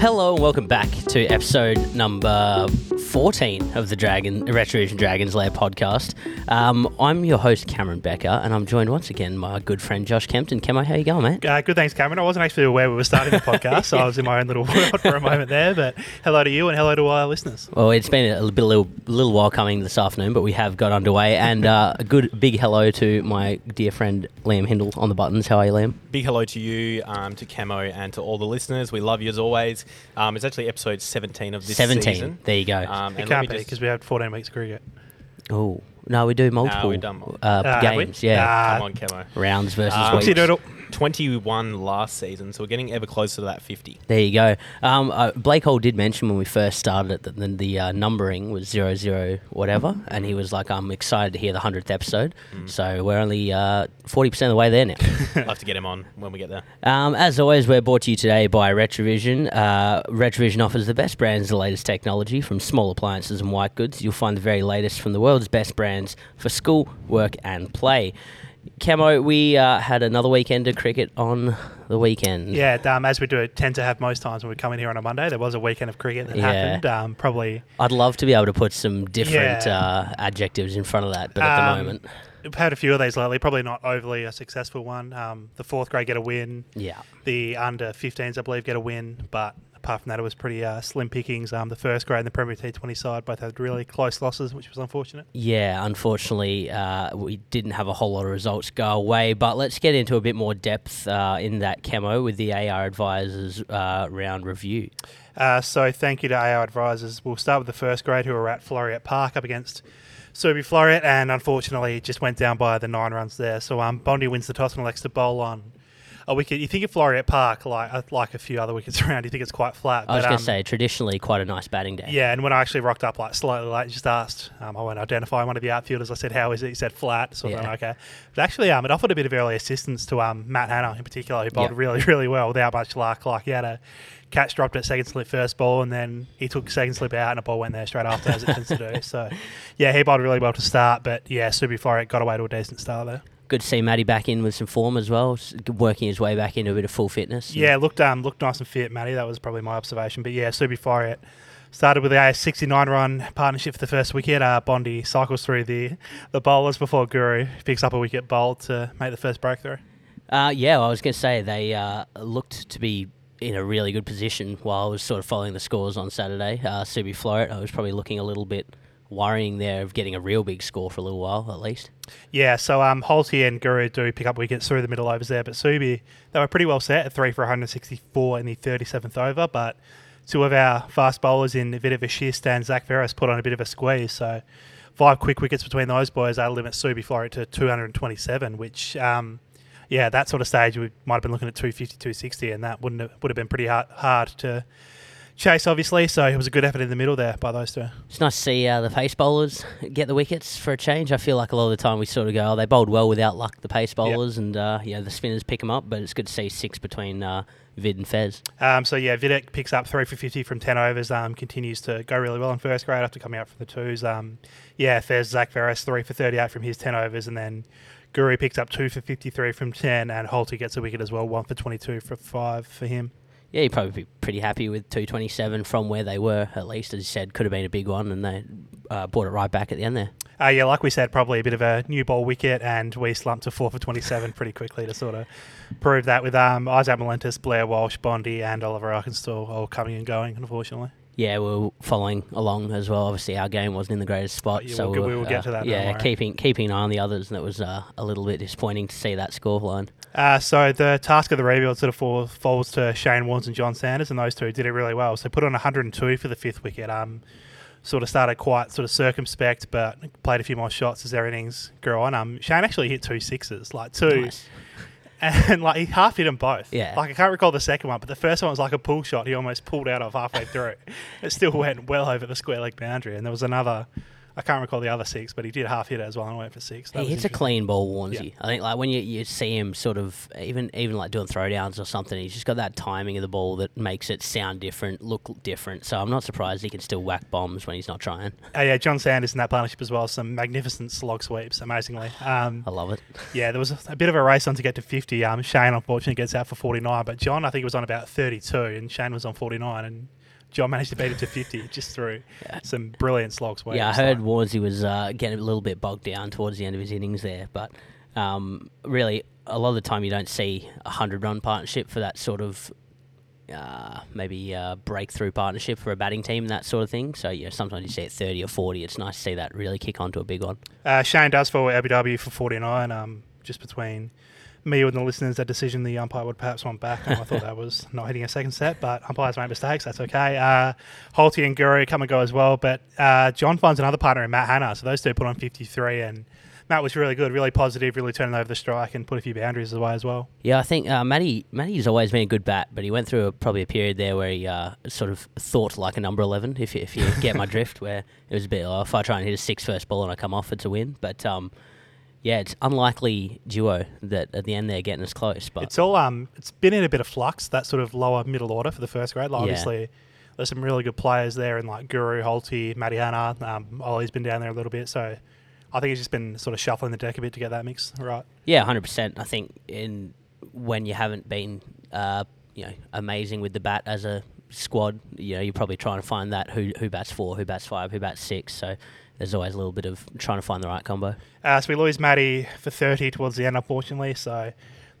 Hello welcome back to episode number 14 of the Dragon Retrovision Dragons Lair podcast. Um, I'm your host Cameron Becker, and I'm joined once again by my good friend Josh Kempton. Camo, how you going, mate? Uh, good, thanks, Cameron. I wasn't actually aware we were starting the podcast, so I was in my own little world for a moment there. But hello to you and hello to all our listeners. Well, it's been a bit, a little, little while coming this afternoon, but we have got underway. And uh, a good big hello to my dear friend Liam Hindle on the buttons. How are you, Liam? Big hello to you, um, to Camo, and to all the listeners. We love you as always. Um, it's actually episode 17 of this 17. season. There you go. Um, It and can't be because we have 14 weeks of cricket. oh, no, we do multiple we've done more. uh, Uh, have we? games. Yeah. Ah. Come on, Camo. Rounds versus Um, weeks. Whoopsie doodle. 21 last season, so we're getting ever closer to that 50. There you go. Um, uh, Blake Hall did mention when we first started it that the, the uh, numbering was zero zero whatever, and he was like, "I'm excited to hear the hundredth episode." So we're only uh, forty percent of the way there now. I'll have to get him on when we get there. um, as always, we're brought to you today by Retrovision. Uh, Retrovision offers the best brands, the latest technology from small appliances and white goods. You'll find the very latest from the world's best brands for school, work, and play. Camo, we uh, had another weekend of cricket on the weekend. Yeah, um, as we do tend to have most times when we come in here on a Monday, there was a weekend of cricket that Yeah. happened. Um, probably I'd love to be able to put some different Yeah. uh, adjectives in front of that, but at the Um, moment, we've had a few of these lately. Probably not overly a successful one. Um, the fourth grade get a win. yeah. The under 15s, I believe, get a win. But apart from that, it was pretty uh, slim pickings. Um, the first grade and the Premier T20 side both had really close losses, which was unfortunate. Yeah, unfortunately, uh, we didn't have a whole lot of results go away, but let's get into a bit more depth uh, in that camo with the AR Advisors uh, round review. Uh, so thank you to AR Advisors. We'll start with the first grade who were at Floreat Park up against Subi Floreat and unfortunately it just went down by the nine runs there. So um, Bondi wins the toss and elects to bowl on a wicket. You think of Floreat Park like uh, like a few other wickets around, you think it's quite flat. I was going um, to say, traditionally, quite a nice batting day. yeah, and when I actually rocked up like slightly late, just asked, um, I went to identify one of the outfielders. I said, "How is it?" He said, "Flat." So I Yeah. went, okay. But actually, um, it offered a bit of early assistance to um Matt Hanna in particular, who bowled Yeah. really, really well without much luck. Like he had a catch dropped at second slip first ball, and then he took second slip out, and a ball went there straight after, as it tends to do. So, yeah, he bowled really well to start, but yeah, Subi Floreat got away to a decent start there. Good to see Matty back in with some form as well, working his way back into a bit of full fitness. Yeah, looked um looked nice and fit, Matty. That was probably my observation. But yeah, Subi Floreat started with the a 69 run partnership for the first wicket. Uh, Bondi cycles through the the bowlers before Guru picks up a wicket bowled to make the first breakthrough. Uh, yeah, I was going to say they uh, looked to be in a really good position while I was sort of following the scores on Saturday. Uh, Subi I was probably looking a little bit worrying there of getting a real big score for a little while at least. Yeah, so um, Holty and Guru do pick up wickets through the middle overs there, but Subi they were pretty well set at three for 164 in the 37th over, but two of our fast bowlers in Vida Vashist and Zach Ferris put on a bit of a squeeze. So five quick wickets between those boys, that'll limit Subi Floreat to 227, which um, yeah, that sort of stage we might have been looking at 250, 260, and that wouldn't have, would have been pretty hard, hard to chase, obviously. So it was a good effort in the middle there by those two. It's nice to see uh, the pace bowlers get the wickets for a change. I feel like a lot of the time we sort of go, oh, they bowled well without luck, the pace bowlers, and uh, yeah, the spinners pick them up. But it's good to see six between uh, Vid and Fez. Um, so yeah, Vidic picks up three for fifty from ten overs. Um, continues to go really well in first grade after coming out from the twos. Um, yeah, Fez Zach Ferris three for thirty-eight from his ten overs, and then Guru picks up two for fifty-three from ten, and Holty gets a wicket as well, one for twenty-two for five for him. Yeah, you'd probably be pretty happy with 227 from where they were, at least. As you said, could have been a big one, and they uh, brought it right back at the end there. Uh, yeah, like we said, probably a bit of a new ball wicket, and we slumped to four for twenty-seven pretty quickly to sort of prove that with um, Isaac Malentis, Blair Walsh, Bondi, and Oliver Arkenstall all coming and going. Unfortunately. Yeah, we were following along as well. Obviously, our game wasn't in the greatest spot, yeah, so we'll- we will get uh, to that, Yeah, keeping keeping an eye on the others, and it was uh, a little bit disappointing to see that scoreline. Uh, so the task of the rebuild sort of fall, falls to Shane Warnes and John Sanders, and those two did it really well. So put on 102 for the fifth wicket. Um, sort of started quite sort of circumspect, but played a few more shots as their innings grew on. Um, Shane actually hit two sixes, like two, Nice. And like he half hit them both. Yeah. Like I can't recall the second one, but the first one was like a pull shot. He almost pulled out of halfway through. it still went well over the square leg boundary, and there was another. I can't recall the other six, but he did half hit it as well and went for six. That He hits a clean ball, warns Yeah. you. I think like when you, you see him sort of even even like doing throwdowns or something, he's just got that timing of the ball that makes it sound different, look different. So I'm not surprised he can still whack bombs when he's not trying. Uh, yeah, John Sanders in that partnership as well. Some magnificent slog sweeps, amazingly. Um, I love it. yeah, there was a, a bit of a race on to get to 50. Um, Shane unfortunately gets out for 49, but John I think was on about 32, and Shane was on 49, and John managed to beat him to 50 just through some brilliant slog sweeps. Yeah, I heard Warnsey was uh, getting a little bit bogged down towards the end of his innings there, but um, really, a lot of the time you don't see a hundred run partnership for that sort of uh, maybe uh, breakthrough partnership for a batting team, that sort of thing. So yeah, sometimes you see it thirty or forty. It's nice to see that really kick onto a big one. Uh, Shane does for LBW for 49. Um, just between me and the listeners, that decision the umpire would perhaps want back. Um, I thought that was not hitting a second set, but umpires make mistakes. That's okay. Uh, Holty and Guru come and go as well, but uh, John finds another partner in Matt Hanna. So those two put on 53, and Matt was really good, really positive, really turning over the strike and put a few boundaries away as well. Yeah, I think uh, Matty Matty's always been a good bat, but he went through a, probably a period there where he uh, sort of thought like a number eleven. If you, if you get my drift, where it was a bit, oh, if I try and hit a six first ball and I come off, it's a win. But um, yeah, it's unlikely duo that at the end they're getting us close. But It's all um, it's been in a bit of flux. That sort of lower middle order for the first grade. Like Yeah. Obviously, there's some really good players there, and like Guru, Holty, Matty Hanna. Um, Ollie's been down there a little bit, so I think he's just been sort of shuffling the deck a bit to get that mix right. Yeah, hundred percent. I think in when you haven't been, uh, you know, amazing with the bat as a squad, you know, you're probably trying to find that who who bats four, who bats five, who bats six. So there's always a little bit of trying to find the right combo. Uh, so we lose Matty for 30 towards the end, unfortunately. So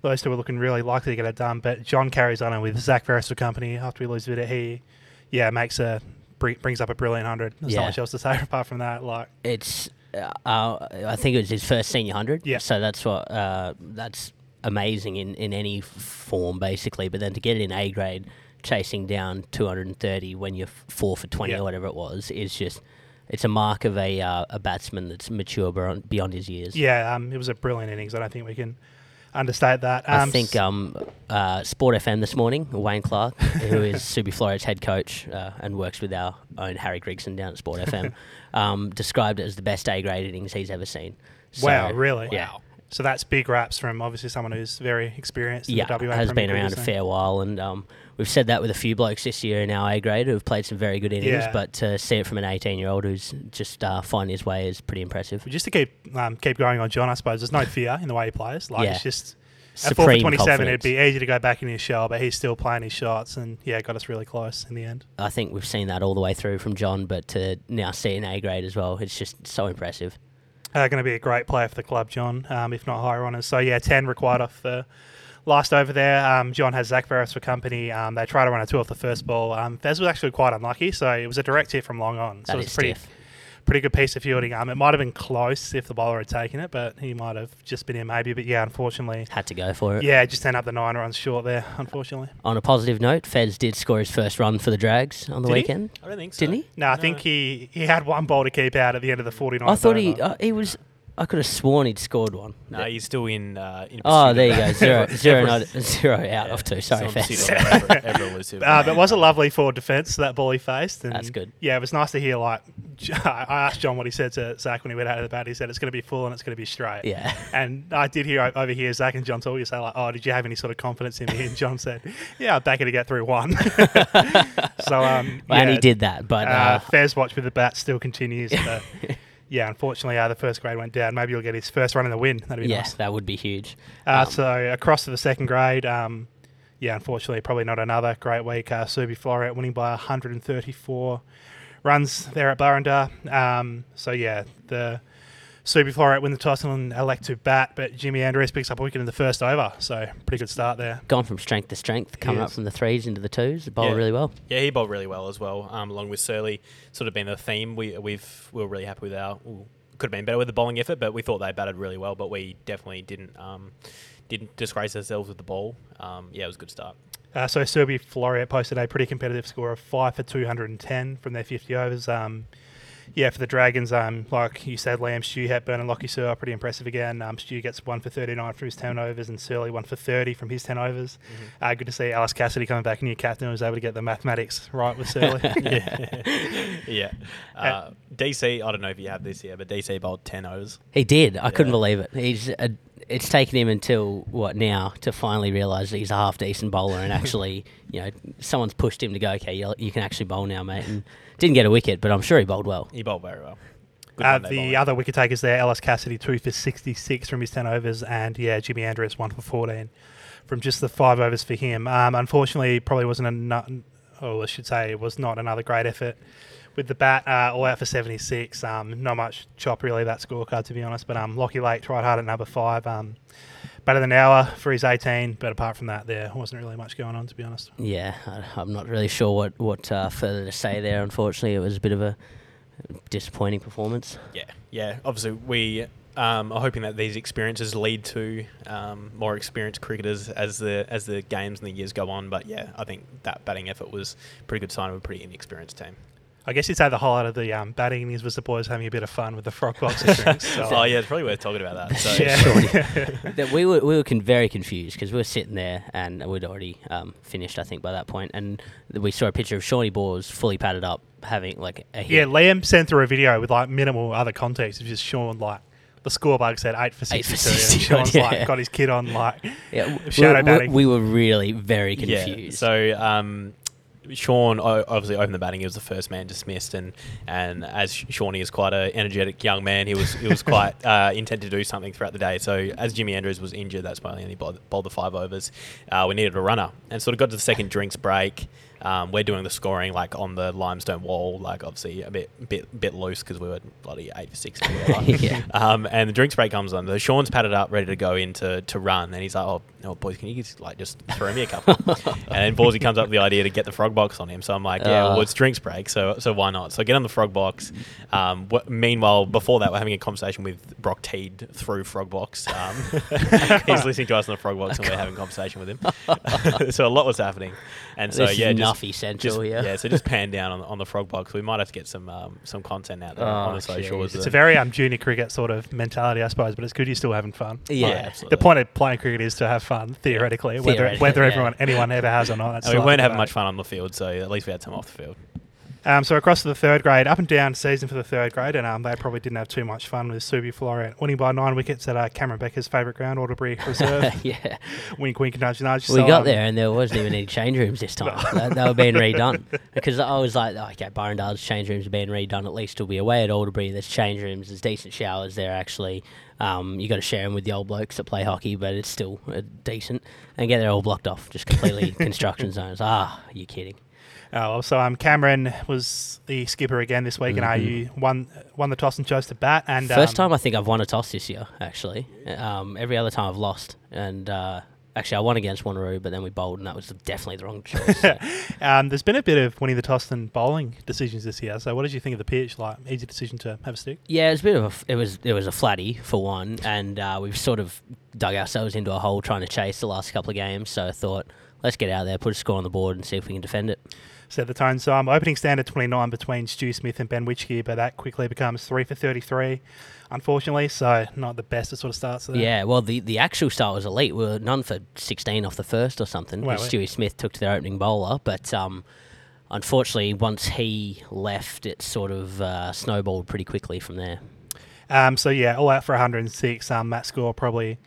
those two are looking really likely to get it done. But John carries on with Zach Ferris for company after we lose Vida. He, yeah, makes a br- brings up a brilliant hundred. There's Yeah. not much else to say apart from that. Like, It's uh, uh, I think it was his first senior hundred. Yeah. So that's what uh, that's amazing in in any form basically. But then to get it in A grade, chasing down 230 when you're four for 20 Yeah. or whatever it was is just. It's a mark of a uh, a batsman that's mature beyond, beyond his years. yeah, um, it was a brilliant innings. I don't think we can understate that. Um, I think um, uh, Sport FM this morning, Wayne Clark, who is Subi Flores head coach uh, and works with our own Harry Gregson down at Sport FM, um, described it as the best A grade innings he's ever seen. So, wow, really? Yeah. So that's big raps from obviously someone who's very experienced. In Yeah, has been around a fair while, and um, we've said that with a few blokes this year in our A grade who have played some very good innings. Yeah. But to see it from an 18 year old who's just uh, finding his way is pretty impressive. Just to keep um, keep going on John, I suppose there's no fear in the way he plays. Like Yeah. it's just at four for 27, confidence. it'd be easy to go back in his shell, but he's still playing his shots, and yeah, got us really close in the end. I think we've seen that all the way through from John, but to now see an A grade as well, it's just so impressive. Uh, going to be a great player for the club, John, um, if not higher honours. So yeah, 10 required off the last over there. Um, John has Zach Ferris for company. Um, they try to run a two off the first ball. Um, Fez was actually quite unlucky, so it was a direct hit from long on. So That it was pretty stiff. Pretty good piece of fielding. Um, it might have been close if the bowler had taken it, but he might have just been in maybe. But yeah, unfortunately, Had to go for it. yeah, just end up the nine runs short there. Unfortunately, On a positive note, Feds did score his first run for the Drags on the Did he? weekend. I don't think so. Didn't he? no, I think he he had one ball to keep out at the end of the forty nine. I thought he uh, he was. I could have sworn he'd scored one. No, he's still in. Uh, in Oh, there you go. that. Zero, Ever- zero, ever- not, zero out yeah, of two. still Sorry, in Feds. pursuit of ever, ever elusive. Uh, but was it lovely for defence that ball he faced? And That's good. Yeah, it was nice to hear. Like, I asked John what he said to Zach when he went out of the bat. He said it's going to be full and it's going to be straight. Yeah. And I did hear over here Zach and John talking say like, "Oh, did you have any sort of confidence in me?" And John said, "Yeah, I'm back to get through one." so um, Well, and he did that, but Uh, uh, Fez watch with the bat still continues. But yeah, unfortunately, uh, the first grade went down. Maybe he'll get his first run in the win. That'd be yeah, nice. that would be huge. Uh, Um, so across to the second grade, um, yeah, unfortunately, probably not another great week. Uh, Subi Floreat winning by 134 runs there at Burrendah. Um, so yeah, the Subi Floreat win the toss and elect to bat, but Jimmy Andrews picks up a wicket in the first over. So pretty good start there. Gone from strength to strength, coming up from the threes into the twos. Bowled Yeah. really well. Yeah, he bowled really well as well, um, along with Surly. Sort of been the theme. We we've we were really happy with our. ooh, could have been better with the bowling effort, but we thought they batted really well. But we definitely didn't um, didn't disgrace ourselves with the ball. Um, yeah, it was a good start. Uh, so Subi Floreat posted a pretty competitive score of five for 210 from their 50 overs. Um, Yeah, for the Dragons, um, like you said, Liam, Stu, Hepburn, and Lockie Sewer are pretty impressive again. Um, Stu gets one for 39 from his 10 overs, and Surly one for 30 from his 10 overs. Mm-hmm. Uh, good to see Ellis Cassidy coming back, in your captain, who was able to get the mathematics right with Surly. yeah, yeah. Uh, DC, I don't know if you have this here, but DC bowled ten overs. He did. I couldn't believe it. He's uh it's taken him until what now to finally realise that he's a half decent bowler and actually, you know, someone's pushed him to go. Okay, you, you can actually bowl now, mate. And didn't get a wicket, but I'm sure he bowled well. He bowled very well. Uh, Monday the bowling. other wicket takers there, Ellis Cassidy, two for 66 from his 10 overs, and yeah, Jimmy Andrews, one for 14 from just the five overs for him. Um, unfortunately, probably wasn't a, nu- oh, I should say, it was not another great effort with the bat, uh, all out for 76. Um, not much chop really that scorecard to be honest, but um, Lockie Lake tried hard at number five. Um, better than Hour for his 18, but apart from that, there wasn't really much going on to be honest. Yeah, I, I'm not really sure what what uh, further to say there. Unfortunately, it was a bit of a disappointing performance. Yeah, yeah. Obviously, we um, are hoping that these experiences lead to um, more experienced cricketers as the as the games and the years go on. But yeah, I think that batting effort was a pretty good sign of a pretty inexperienced team. I guess you'd say the highlight of the um, batting innings was the boys having a bit of fun with the frog box experience. So, oh yeah, it's probably worth talking about that. So yeah. that we were we were con- very confused because we were sitting there and we'd already um, finished, I think, by that point, and we saw a picture of Shawnee Bores fully padded up, having like a hit. Yeah, Liam sent through a video with like minimal other context. It's just Sean like the score bug said eight for Eight for sixty-two. 62, and Sean's yeah. like got his kid on like Yeah, we- shadow we, batting. we were really very yeah. confused. So um, Sean obviously opened the batting. He was the first man dismissed, and and as Shawnee is quite an energetic young man, he was he was quite uh, intent to do something throughout the day. So as Jimmy Andrews was injured, that's why he only bowled, bowled the five overs. Uh, we needed a runner, and sort of got to the second drinks break. Um, we're doing the scoring like on the limestone wall, like obviously a bit bit bit loose because we were bloody eight for six. Yeah. Um, and the drinks break comes on. The Sean's padded up, ready to go in to, to run, and he's like, "Oh, no, boys, can you just like just throw me a couple?" and then Ballsy comes up with the idea to get the frog box on him. So I'm like, "Yeah, Uh. well, it's drinks break, so so why not?" So I get on the frog box. Um, wh- meanwhile, before that, we're having a conversation with Brock Teed through frog box. Um, he's listening to us on the frog box, and we're having a conversation with him. so a lot was happening, and so This yeah, just, Nuffy Central, just- yeah. yeah. So just pan down on, on the frog box. We might have to get some um, some content out there on Oh, the socials. it's a very um, junior cricket sort of mentality, I suppose. But it's good you're still having fun. yeah, Yeah, The point of playing cricket is to have fun, theoretically. Whether Theoretically, whether yeah. everyone anyone ever has or not. And we weren't having much fun on the field, so at least we had some off the field. Um, so across to the third grade, up and down season for the third grade, and um, they probably didn't have too much fun with Subi Floreat winning by nine wickets at uh, Cameron Becker's favourite ground, Alderbury Reserve. yeah. wink, wink, nudge, nudge. We So, got um, there and there wasn't even any change rooms this time. they, they were being redone because I was like, oh, okay, Burrendale's change rooms are being redone. At least we'll be away at Alderbury. There's change rooms. There's decent showers there actually. Um, you got to share them with the old blokes that play hockey, but it's still uh, decent. And get there all blocked off, just completely construction zones. Ah, you're kidding? Oh, so um, Cameron was the skipper again this week, Mhm. and RU won won the toss and chose to bat. And First um, time I think I've won a toss this year. Actually, um, every other time I've lost. And uh, actually, I won against Wanneroo, but then we bowled, and that was definitely the wrong choice. so. um, there's been a bit of winning the toss and bowling decisions this year. So, what did you think of the pitch? Like, easy decision to have a stick. Yeah, it was a bit of a it was it was a flatty for one, and uh, we've sort of dug ourselves into a hole trying to chase the last couple of games. So I thought, let's get out there, put a score on the board, and see if we can defend it. Set the tone. So, I'm um, opening standard 29 between Stu Smith and Ben Witchke, but that quickly becomes three for 33, unfortunately. So, not the best of sort of starts there. Yeah, well, the, the actual start was elite. We were none for sixteen off the first or something. Wow. Stewie Smith took to their opening bowler, but um, unfortunately, once he left, it sort of uh, snowballed pretty quickly from there. Um, so yeah, all out for 106. Um, that score probably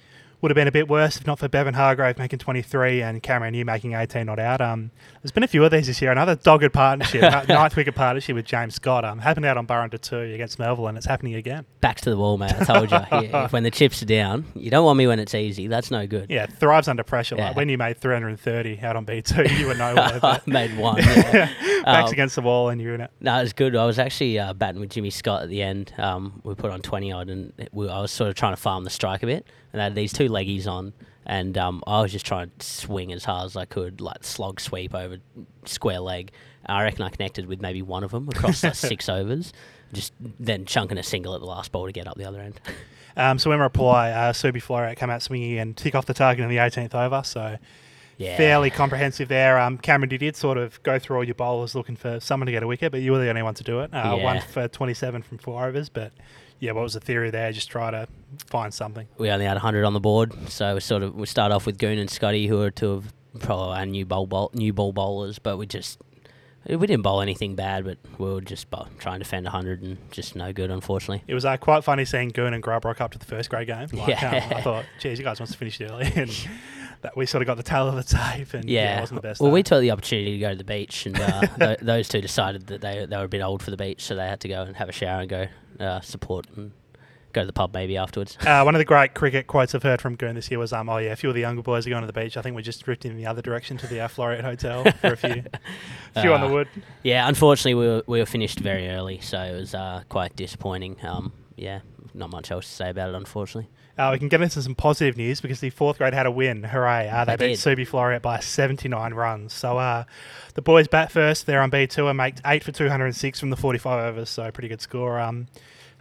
would have been a bit worse if not for Bevan Hargrave making 23 and Cameron New making 18 not out. Um, there's been a few of these this year. Another dogged partnership, ninth wicket partnership with James Scott. Um, happened out on Burrendah two against Melville, and it's happening again. Back to the wall, mate. I told you. yeah, when the chips are down, you don't want me when it's easy. That's no good. Yeah, thrives under pressure. Yeah. Like when you made 330 out on B2, you were nowhere. I made one. yeah. backs Um, against the wall, and you're in it. No, it was good. I was actually uh, batting with Jimmy Scott at the end. Um, we put on 20 odd, and we, I was sort of trying to farm the strike a bit. And I had these two leggies on, and um, I was just trying to swing as hard as I could, like slog sweep over square leg. I reckon I connected with maybe one of them across like six overs, just then chunking a single at the last ball to get up the other end. Um, so when reply, uh, Subi Floreat come out swinging and tick off the target in the 18th over. So Yeah. fairly comprehensive there. Um, Cameron, you did sort of go through all your bowlers looking for someone to get a wicket, but you were the only one to do it. Uh, Yeah. One for 27 from four overs, but yeah, what was the theory there? Just try to find something. we only had 100 on the board, so we sort of we start off with Goon and Scotty, who are two of probably our new bowl, bowl new ball bowlers, but we just we didn't bowl anything bad, but we were just bow, trying to defend 100 and just no good, unfortunately. It was uh, quite funny seeing Goon and Grub rock up to the first grade game. Like, Yeah. um, I thought, geez, you guys must have finished early. And that we sort of got the tail of the tape, and yeah, Yeah, it wasn't the best. well, day. we took the opportunity to go to the beach, and uh, th- those two decided that they they were a bit old for the beach, so they had to go and have a shower and go uh, support and go to the pub maybe afterwards. Uh, one of the great cricket quotes I've heard from Goon this year was, um, "Oh yeah, if you were the younger boys are going to the beach, I think we're just drifting in the other direction to the uh, Hotel for a few, a few on the Uh, wood." Yeah, unfortunately, we were, we were finished very early, so it was uh, quite disappointing. Um, yeah, not much else to say about it, unfortunately. Uh, we can get into some positive news because the fourth grade had a win. Hooray! Uh, they They beat. Subi Floreat by 79 runs. So uh, the boys bat first. They're on B2 and make 8 for 206 from the 45 overs. So pretty good score. Um,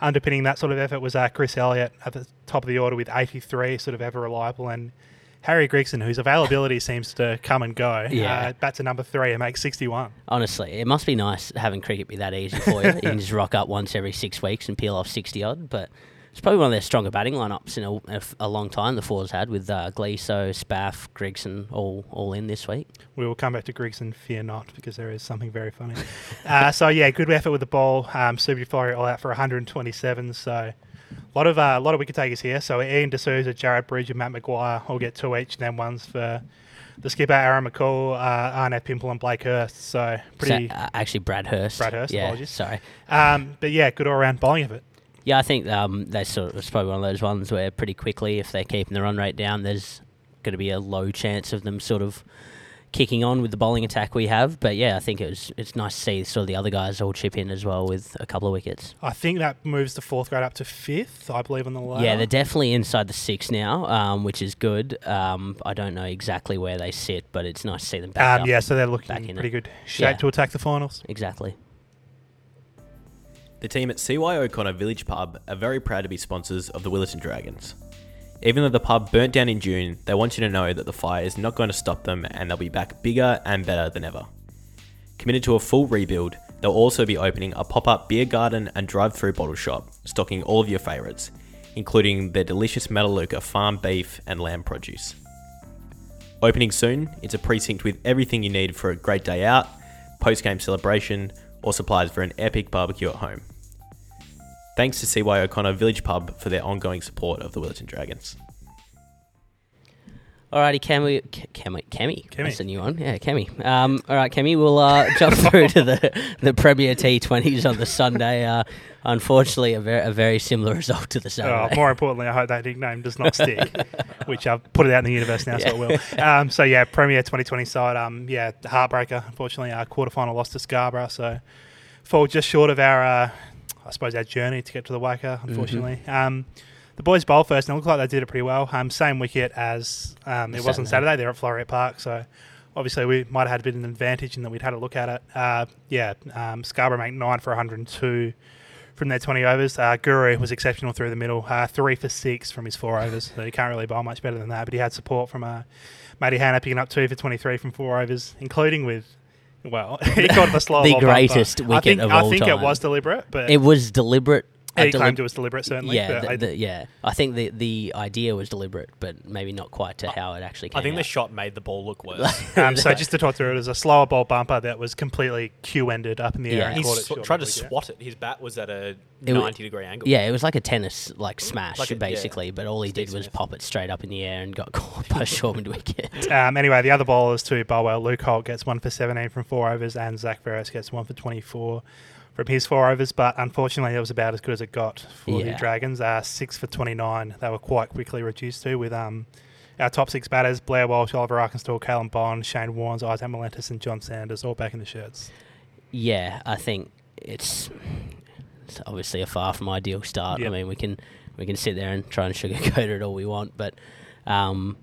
underpinning that sort of effort was uh, Chris Elliott at the top of the order with 83, sort of ever reliable. And Harry Gregson, whose availability seems to come and go, Yeah. uh, bats at number three and makes 61. Honestly, it must be nice having cricket be that easy for you. you can just rock up once every six weeks and peel off 60 odd, but it's probably one of their stronger batting lineups in a long time the Fours had with uh, Gleeso, Spaff, Gregson all, all in this week. We will come back to Gregson, fear not, because there is something very funny. uh, so yeah, good effort with the ball. Um, Flory all out for 127. So a lot of uh, a lot of wicket takers here. So Ian D'Souza, Jared Bridge, and Matt McGuire all get two each, and then ones for the skipper Aaron McCall, uh, Arnav Pimple, and Blake Hurst. So pretty. So, uh, actually, Brad Hurst. Brad Hurst, Yeah, apologies. sorry. um, but yeah, good all round bowling effort. Yeah, I think um, they sort of, it's probably one of those ones where pretty quickly, if they're keeping the run rate down, there's going to be a low chance of them sort of kicking on with the bowling attack we have. But yeah, I think it was it's nice to see sort of the other guys all chip in as well with a couple of wickets. I think that moves the fourth grade up to fifth, I believe, on the ladder. Yeah, they're definitely inside the six now, um, which is good. Um, I don't know exactly where they sit, but it's nice to see them back Um, up. yeah, so they're looking back in in pretty it. good shape Yeah. to attack the finals. Exactly. The team at CY O'Connor Village Pub are very proud to be sponsors of the Willetton Dragons. Even though the pub burnt down in June, they want you to know that the fire is not going to stop them and they'll be back bigger and better than ever. Committed to a full rebuild, they'll also be opening a pop up beer garden and drive through bottle shop, stocking all of your favourites, including their delicious Metalluca farm beef and lamb produce. Opening soon, it's a precinct with everything you need for a great day out, post game celebration, or supplies for an epic barbecue at home. Thanks to CY O'Connor Village Pub for their ongoing support of the Willetton Dragons. Alrighty, Cami, Cami, Cami, Kemi. that's a new one. Yeah, Cami. Um, all right, Cami, we'll uh, jump through to the the Premier T20s on the Sunday. Uh, unfortunately, a very a very similar result to the Oh, more importantly, I hope that nickname does not stick, which I've put it out in the universe now, so it will. Um, so yeah, Premier 2020 side, um, yeah, heartbreaker. Unfortunately, our quarterfinal loss to Scarborough, so fall just short of our, uh, I suppose, our journey to get to the WACA. Unfortunately, um, the boys bowl first, and it looked like they did it pretty well. Um, same wicket as um, it was on Saturday. Saturday. They're at Floreat Park, so. Obviously, we might have had a bit of an advantage in that we'd had a look at it. Uh, yeah, um, Scarborough make nine for 102 from their 20 overs. Uh, Guru was exceptional through the middle, uh, three for six from his four overs. So he can't really bowl much better than that. But he had support from uh, Matty Hanna picking up two for 23 from four overs, including with, well, he got the slow The bumper. greatest I wicket think, of I all think it was deliberate, but It was deliberate. A he delib- claimed it was deliberate, certainly. yeah, but the, I- the- yeah. I think the the idea was deliberate, but maybe not quite to how it actually came I think the shot made the ball look worse. um, so just to talk through it, it was a slower ball bumper that was completely Q-ended up in the air. Yeah. and he caught sw- tried to wicket. swat it. His bat was at a It wa- 90 degree angle. Yeah, it was like a tennis like smash Like a- yeah. basically, but all he Steve did was Smith. pop it straight up in the air and got caught by Shorman wicket. Um, anyway, the other bowlers to bowl well. Luke Holt gets one for 17 from four overs, and Zach Veras gets one for 24 from his four overs. But unfortunately, it was about as good as it got for the Dragons. Uh, six for 29. They were quite quickly reduced to with um, our top six batters: Blair Walsh, Oliver Arkenstall, Callum Bond, Shane Warnes, Isaac Melentis, and John Sanders, all back in the shirts. yeah, I think it's it's obviously a far from ideal start. I mean, we can we can sit there and try and sugarcoat it all we want, but um,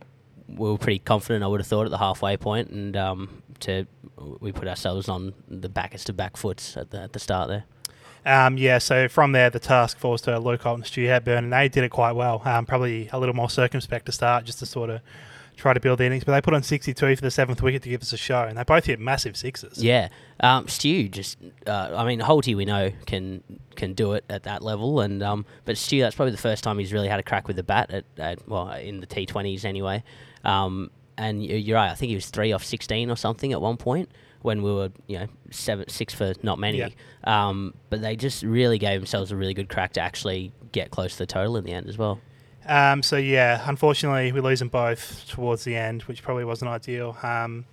we were pretty confident. I would have thought at the halfway point, and um, to we put ourselves on the backest of back foots at the at the start there. Um, yeah, so from there, the task force to Luke Holt and Stu Hepburn, and they did it quite well. Um, probably a little more circumspect to start, just to sort of try to build the innings. But they put on 62 for the seventh wicket to give us a show, and they both hit massive sixes. Yeah, um, Stu just, uh, I mean, Holty we know can can do it at that level, and um, but Stu that's probably the first time he's really had a crack with the bat at, at well in the T20s anyway. Um, and you- you're right, I think he was three off 16 or something at one point when we were you know seven six for not many. Yeah. Um, but they just really gave themselves a really good crack to actually get close to the total in the end as well. Um, so yeah, unfortunately, we lose them both towards the end, which probably wasn't ideal. Um,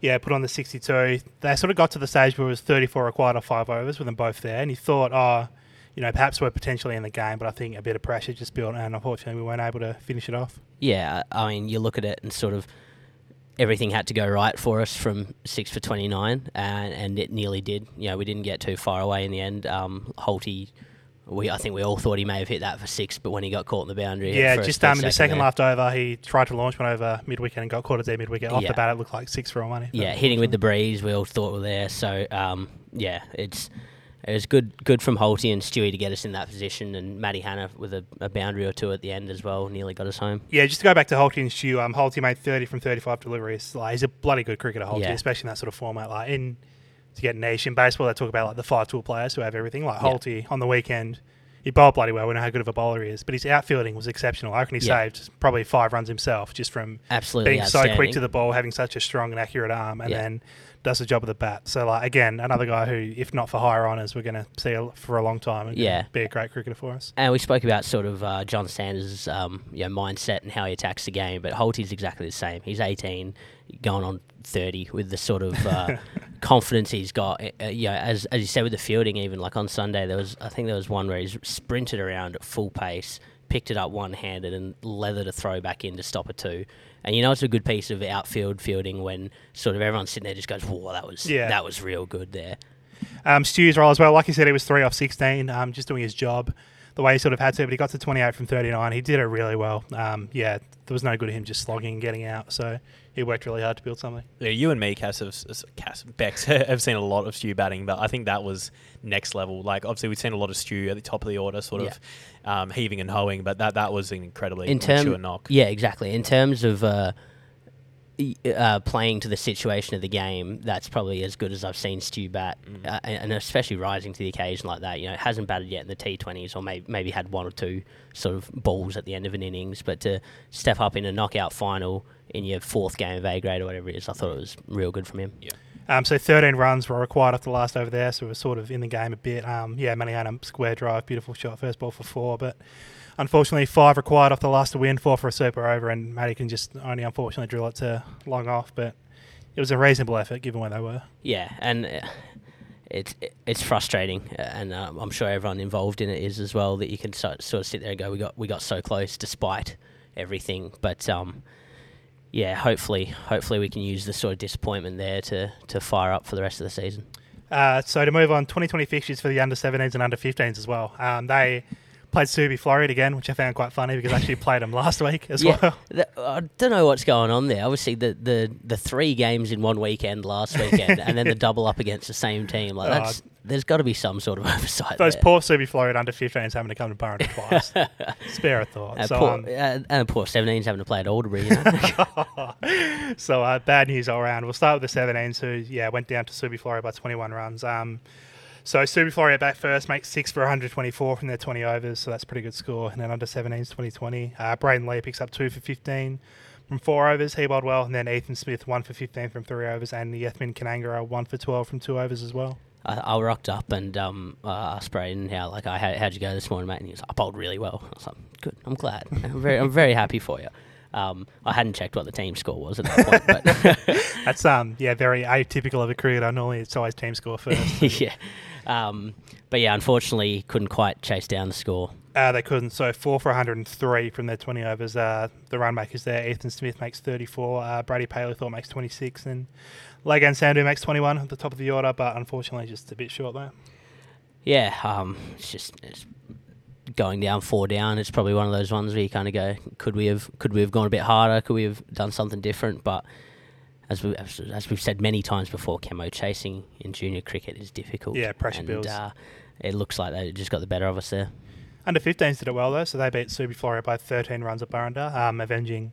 yeah, put on the 62. They sort of got to the stage where it was 34 required off five overs with them both there, and he thought, oh, you know, perhaps we're potentially in the game, but I think a bit of pressure just built, and unfortunately, we weren't able to finish it off. Yeah, I mean, you look at it and sort of everything had to go right for us from six for 29, and, and it nearly did. You know, we didn't get too far away in the end. Um, Holty, we I think we all thought he may have hit that for six, but when he got caught in the boundary, Yeah, just um, in the second left over, he tried to launch one over mid and got caught at their mid. Off Yeah. the bat, it looked like six for a money. Yeah, hitting with the breeze, we all thought were there. So um, yeah, it's it was good good from Holty and Stewie to get us in that position, and Matty Hanna with a, a boundary or two at the end as well, nearly got us home. Yeah, just to go back to Holty and Stew, um, Holty made 30 from 35 deliveries. Like, he's a bloody good cricketer, Holty, Yeah. especially in that sort of format. Like, in to get nation in baseball, they talk about like the five tool players who have everything. Like Yeah. Holty on the weekend, he bowled bloody well. We know how good of a bowler he is, but his outfielding was exceptional. I reckon he Yeah. saved probably five runs himself just from Absolutely being so quick to the ball, having such a strong and accurate arm, and Yeah. then does the job of the bat. So, like again, another guy who, if not for higher honours, we're going to see for a long time. And Yeah. be a great cricketer for us. And we spoke about sort of uh, John Sanders' um, you know, mindset and how he attacks the game, but Holty's exactly the same. He's 18, going on 30 with the sort of uh, confidence he's got. Uh, you know, as as you said with the fielding, even like on Sunday, there was I think there was one where he's sprinted around at full pace, picked it up one handed, and leathered a throw back in to stop a two. And you know it's a good piece of outfield fielding when sort of everyone's sitting there just goes, "Whoa, that was Yeah. that was real good there." Um, Stew's role as well. Like you said, he was three off 16, um, just doing his job the way he sort of had to, but he got to 28 from 39. He did it really well. Um, yeah, there was no good of him just slogging and getting out. So he worked really hard to build something. Yeah, you and me, Cass, have, Cass, Bex, have seen a lot of Stu batting, but I think that was next level. Like, obviously, we've seen a lot of Stu at the top of the order, sort of um, heaving and hoeing, but that, that was an incredibly in mature knock. yeah, exactly. In terms of uh, y- uh, playing to the situation of the game, that's probably as good as I've seen Stu bat, Mm. uh, and and especially rising to the occasion like that. You know, hasn't batted yet in the T20s, or may- maybe had one or two sort of balls at the end of an innings, but to step up in a knockout final in your fourth game of A grade or whatever it is, I thought it was real good from him. Yeah. Um, so 13 runs were required after the last over there, so we were sort of in the game a bit. Um, yeah, Maniana square drive, beautiful shot, first ball for four, but unfortunately five required off the last to win, four for a super over, and Matty can just only unfortunately drill it to long off, but it was a reasonable effort given where they were. Yeah, and uh, it's it's frustrating, uh, and uh, I'm sure everyone involved in it is as well. That you can so, sort of sit there and go, "We got we got so close despite everything." But um, yeah, hopefully, hopefully we can use the sort of disappointment there to to fire up for the rest of the season. Uh, so to move on, 2020 fixtures for the under 17s and under 15s as well. Um, they played Subi Floreat again, which I found quite funny because I actually played them last week as yeah, well. th- I don't know what's going on there. Obviously, the, the, the three games in one weekend last weekend, and then the double up against the same team. Like Oh, that's there's got to be some sort of oversight. Those there. poor Subi Floreat under 15s having to come to Burren twice. Spare a thought. Uh, so, poor, um, uh, and the poor 17s having to play at Alderbury. You know? so uh, bad news all around. We'll start with the 17s, who yeah went down to Subi Floreat by 21 runs. Um, so Subi Floreat back first, makes six for 124 from their 20 overs, so that's a pretty good score. And then under 17s, 2020, uh, Braden Lee picks up two for 15 from four overs. He bowled well, and then Ethan Smith one for 15 from three overs, and Yethmin Kanangara one for 12 from two overs as well. I, I rocked up and um, uh, asked Braden how like I how, how'd you go this morning, mate? And he was like, I bowled really well. I was like, good. I'm glad. I'm very I'm very happy for you. Um, I hadn't checked what the team score was at that point, but That's um yeah very atypical of a cricketer. Normally it's always team score first. yeah. Um, but yeah, unfortunately, couldn't quite chase down the score. Uh, they couldn't. So four for 103 from their 20 overs. Uh, the run makers there. Ethan Smith makes 34. Uh, Brady Palethorpe makes 26, and Lagan Sandu makes 21 at the top of the order. But unfortunately, just a bit short there. Yeah, um, it's just it's going down four down. It's probably one of those ones where you kind of go, could we have could we have gone a bit harder? Could we have done something different? But as we as, as we've said many times before, camo chasing in junior cricket is difficult. Yeah, pressure and, builds. Uh, it looks like they just got the better of us there. Under 15s did it well though, so they beat Subi Floreat by 13 runs at Burrendah, um, avenging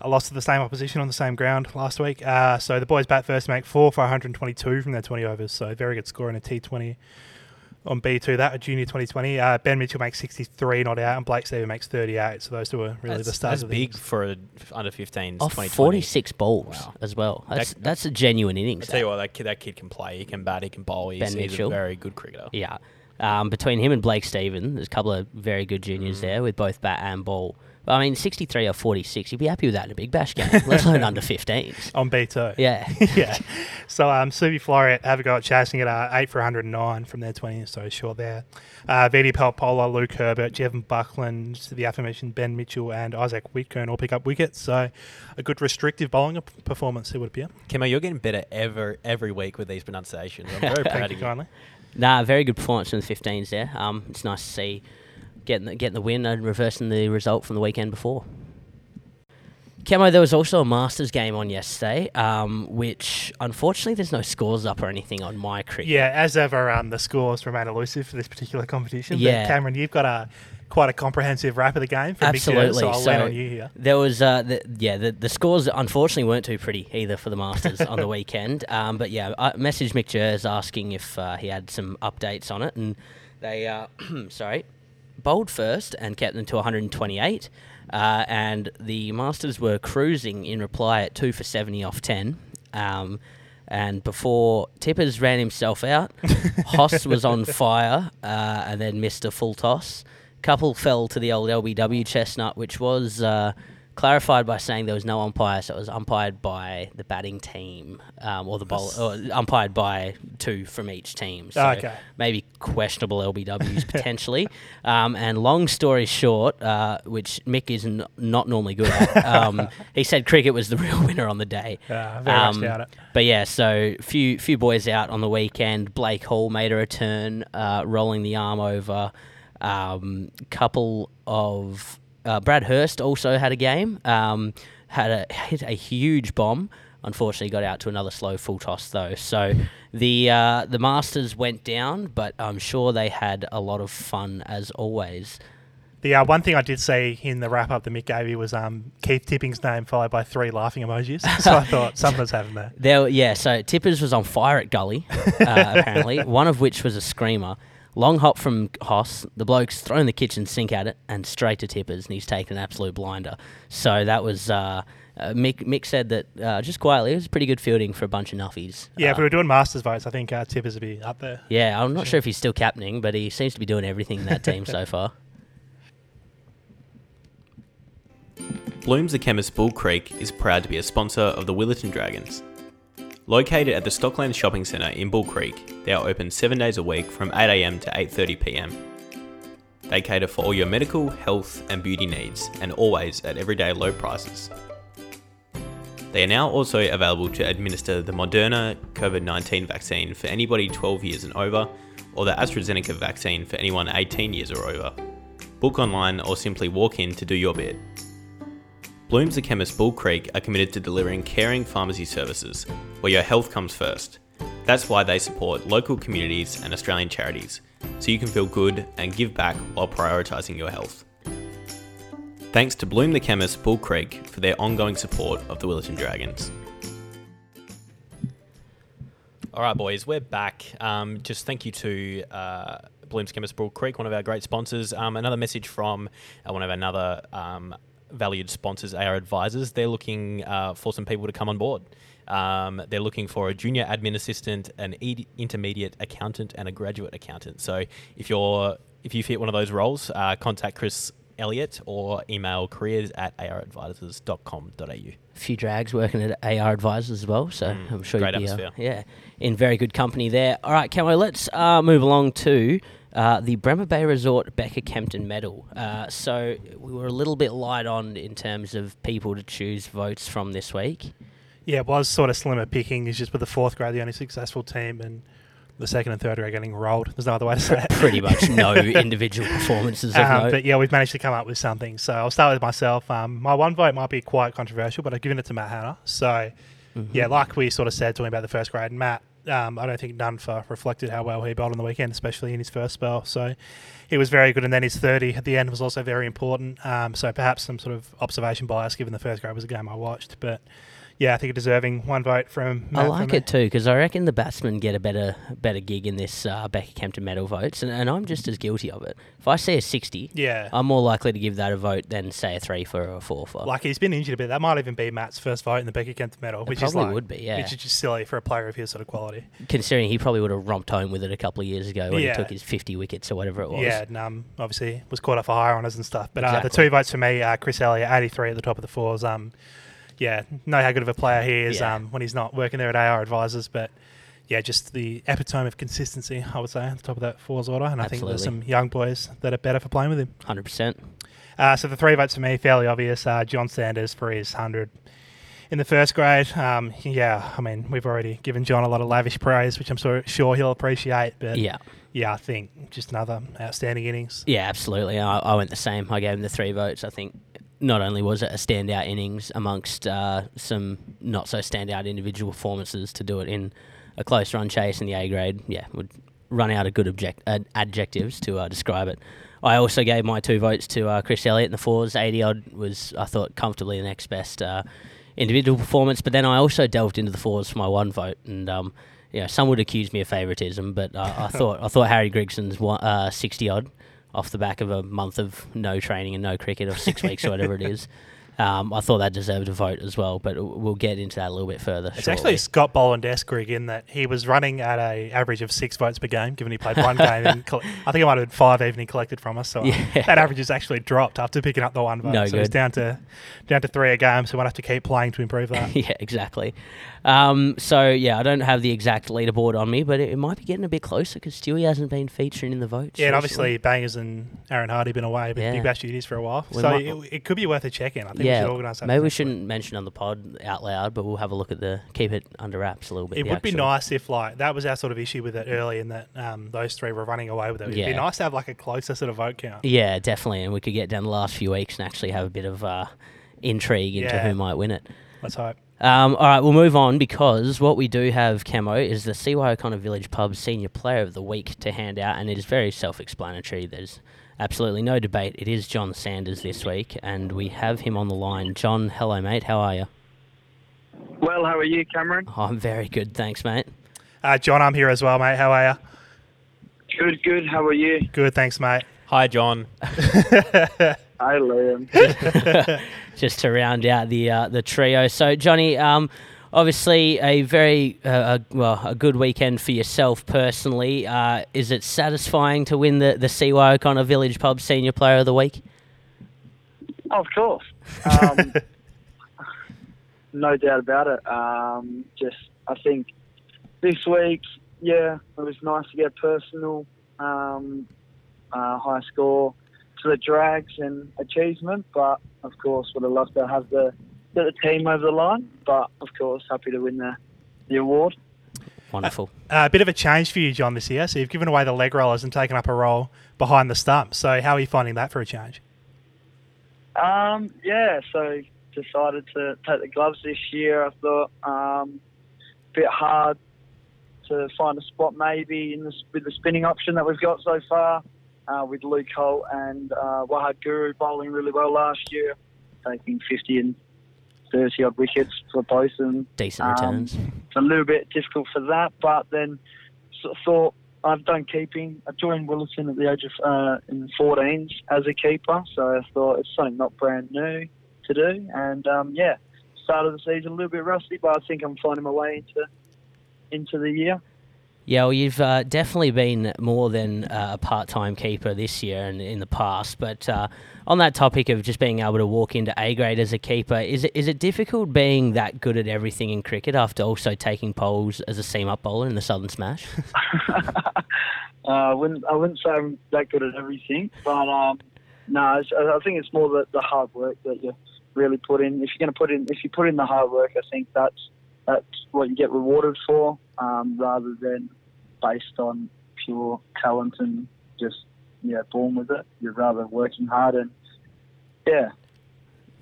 a loss to the same opposition on the same ground last week. Uh, so the boys bat first, make four for 122 from their 20 overs, so very good score in a T20 on B2. That a junior 2020. Uh, ben Mitchell makes 63 not out, and Blake Stephen makes 38. So those two are really that's, the stars that's of big for a under 15s. Off 2020. 46 balls Wow. as well. That's That- that's a genuine innings. I innings. tell you what, that kid, that kid can play. He can bat. He can bowl. He's, Ben he's a very good cricketer. Yeah. Um, between him and Blake Stephen, there's a couple of very good juniors there with both bat and ball. But, I mean, 63 or 46, you'd be happy with that in a big bash game, let alone under 15s. on B2. Yeah. yeah. So um, Subi Floreat have a go at chasing it uh, 8 for 109 from their 20, so short there. Uh, VD Palpola, Luke Herbert, Jevon Buckland, the aforementioned Ben Mitchell, and Isaac Whitkern all pick up wickets. So a good restrictive bowling performance, it would appear. Kimmo, you're getting better ever every week with these pronunciations. I'm very proud Thank of you you. kindly. Nah, very good performance from the 15s there. Um, it's nice to see getting the, getting the win and reversing the result from the weekend before. Camo, there was also a Masters game on yesterday, um, which unfortunately there's no scores up or anything on my cricket. Yeah, as ever, um, the scores remain elusive for this particular competition. Yeah. But Cameron, you've got a quite a comprehensive wrap of the game from Mick Jones, Absolutely. so I'll So on you here. There was, uh, the, yeah, the, the scores unfortunately weren't too pretty either for the Masters on the weekend. Um, but yeah, I messaged Mick Jers asking if uh, he had some updates on it, and they, uh, sorry, bowled first and kept them to 128. Uh, and the Masters were cruising in reply at two for 70 off 10. Um, and before Tippers ran himself out, Hoss was on fire uh, and then missed a full toss. Couple fell to the old LBW chestnut, which was uh, clarified by saying there was no umpire, so it was umpired by the batting team um, or the bowl, or umpired by two from each team. So Okay. maybe questionable LBWs potentially. Um, and long story short, uh, which Mick is n- not normally good at, um, he said cricket was the real winner on the day. Uh, very much Um, doubt it. But yeah, so few few boys out on the weekend. Blake Hall made a return, uh, rolling the arm over. Um, couple of uh, Brad Hurst also had a game. Um, had a hit a huge bomb. Unfortunately, got out to another slow full toss though. So the uh, the Masters went down, but I'm sure they had a lot of fun as always. The uh, one thing I did see in the wrap up that Mick gave you was um, Keith Tipping's name followed by three laughing emojis. so I thought something's happened there. There, yeah. So Tippers was on fire at Gully, uh, apparently. One of which was a screamer. Long hop from Hoss. The bloke's thrown the kitchen sink at it and straight to Tippers, and he's taken an absolute blinder. So that was. Uh, uh, Mick, Mick said that uh, just quietly, it was pretty good fielding for a bunch of nuffies. Yeah, Uh, if we were doing Masters votes, I think uh, Tippers would be up there. yeah, I'm not sure if he's still captaining, but he seems to be doing everything in that team so far. Blooms the Chemist Bull Creek is proud to be a sponsor of the Willetton Dragons. Located at the Stockland Shopping Centre in Bull Creek, they are open 7 days a week from 8am to 8.30pm. They cater for all your medical, health and beauty needs and always at everyday low prices. They are now also available to administer the Moderna COVID 19 vaccine for anybody 12 years and over, or the AstraZeneca vaccine for anyone 18 years or over. Book online or simply walk in to do your bit. Blooms the Chemist Bull Creek are committed to delivering caring pharmacy services where your health comes first. That's why they support local communities and Australian charities, so you can feel good and give back while prioritising your health. Thanks to Bloom the Chemist Bull Creek for their ongoing support of the Willetton Dragons. All right, boys, we're back. Um, just thank you to uh, Bloom's Chemist Bull Creek, one of our great sponsors. Um, another message from uh, one of another um, valued sponsors, AR Advisors. They're looking uh, for some people to come on board. Um, they're looking for a junior admin assistant, an ed- intermediate accountant, and a graduate accountant. So if you're if you fit one of those roles, uh, contact Chris Elliott or email careers at aradvisors.com.au. a few drags working at AR Advisors as well, so Mm, I'm sure you'd be, uh, yeah, in very good company there. All right, Camo, let's uh, move along to uh, the Bremer Bay Resort Becker Kempton Medal. Uh, so we were a little bit light on in terms of people to choose votes from this week. Yeah, it was sort of slimmer picking. It's just with the fourth grade, the only successful team, and the second and third grade getting rolled. There's no other way to say it. Pretty much no individual performances Um, but yeah, we've managed to come up with something. So I'll start with myself. Um, my one vote might be quite controversial, but I've given it to Matt Hanna. So Mhm. yeah, like we sort of said, talking about the first grade, Matt um, I don't think Nunfa reflected how well he bowled on the weekend, especially in his first spell. So he was very good, and then his 30 at the end was also very important. Um, so perhaps some sort of observation bias, given the first grade was a game I watched, but yeah, I think a deserving one vote from. Matt I like me. it too because I reckon the batsmen get a better better gig in this uh, Becker Kempton medal votes, and, and I'm just as guilty of it. If I see a 60, Yeah, I'm more likely to give that a vote than say a three for or a four for. like he's been injured a bit. That might even be Matt's first vote in the Becker Kent medal, which is probably like, would be, yeah. which is just silly for a player of his sort of quality. Considering he probably would have romped home with it a couple of years ago when Yeah. he took his 50 wickets or whatever it was. Yeah, and um, obviously was caught off for higher honours and stuff. But uh, the two votes for me, uh, Chris Elliott, 83 at the top of the fours. Um, yeah, know how good of a player he is Yeah. um, when he's not working there at AR Advisors. But yeah, just the epitome of consistency, I would say, at the top of that fours order. And I think there's some young boys that are better for playing with him. 100%. Uh, so the three votes for me, fairly obvious. Uh, John Sanders for his 100 in the first grade. Um, yeah, I mean, we've already given John a lot of lavish praise, which I'm sure, sure he'll appreciate. But Yeah. yeah, I think just another outstanding innings. Yeah, absolutely. I, I went the same. I gave him the three votes. I think not only was it a standout innings amongst uh, some not so standout individual performances to do it in a close run chase in the A grade, yeah, would run out of good object- uh, adjectives to uh, describe it. I also gave my two votes to uh, Chris Elliott in the fours. 80 odd was, I thought, comfortably the next best uh, individual performance. But then I also delved into the fours for my one vote. And, um, yeah, some would accuse me of favouritism, but uh, I thought I thought Harry Gregson's one, uh, 60 odd off the back of a month of no training and no cricket or six weeks or whatever it is. Um, I thought that deserved a vote as well, but we'll get into that a little bit further. It's shortly. actually Scott Boland Grig in that he was running at a average of six votes per game, given he played one game. And coll- I think it might have been five even he collected from us. So uh, Yeah. that average has actually dropped after picking up the one vote. No so good. down to down to three a game. So we'll have to keep playing to improve that. yeah, exactly. Um, so yeah, I don't have the exact leaderboard on me, but it, it might be getting a bit closer because Stewie hasn't been featuring in the votes. Yeah, and obviously Bangers and Aaron Hardy been away, but Yeah. Big Bash duties for a while. We so might- it, it could be worth a check in. I think yeah, should organise maybe we shouldn't mention on the pod out loud, but we'll have a look at the keep it under wraps a little bit. It would be nice if like that was our sort of issue with it early, in that um, those three were running away with it. It'd be nice to have like a closer sort of vote count. Yeah, definitely, and we could get down the last few weeks and actually have a bit of uh, intrigue into Yeah. who might win it. Let's hope. Um, all right, we'll move on because what we do have, Camo, is the CY O'Connor Village Pub Senior Player of the Week to hand out, and it is very self explanatory. There's absolutely no debate. It is John Sanders this week, and we have him on the line. John, hello, mate. How are you? Well, how are you, Cameron? Oh, I'm very good, thanks, mate. Uh, John, I'm here as well, mate. How are you? Good, good. How are you? Good, thanks, mate. Hi, John. Hi, Liam. Just to round out the uh, the trio. So, Johnny, um, obviously a very uh, a, well a good weekend for yourself personally. Uh, is it satisfying to win the the CY O'Connor Village Pub Senior Player of the Week? of course. Um, no doubt about it. Um, just, I think this week, yeah, it was nice to get personal, um, uh, high score to the Drags and achievement, but of course, would have loved to have the get the team over the line. But of course, happy to win the the award. Wonderful. Uh, a bit of a change for you, John, this year. So you've given away the leg rollers and taken up a role behind the stump. So how are you finding that for a change? Um, yeah, so decided to take the gloves this year. I thought um, a bit hard to find a spot maybe in this, with the spinning option that we've got so far uh, with Luke Holt and uh, Wahad Guru bowling really well last year, taking 50 and 30 odd wickets for them. Decent Um, returns. It's a little bit difficult for that, but then sort of thought I've done keeping. I joined Willetton at the age of uh, in the 14s as a keeper, so I thought it's something not brand new to do. And um, yeah, start of the season a little bit rusty, but I think I'm finding my way into into the year. Yeah, well, you've uh, definitely been more than uh, a part-time keeper this year and in the past. But uh, on that topic of just being able to walk into A grade as a keeper, is it is it difficult being that good at everything in cricket after also taking poles as a seam-up bowler in the Southern Smash? uh, I wouldn't I wouldn't say I'm that good at everything, but um, no, I think it's more the, the hard work that you really put in. If you're going to put in, if you put in the hard work, I think that's that's what you get rewarded for, um, rather than based on pure talent and just yeah, born with it. You're rather working hard and yeah,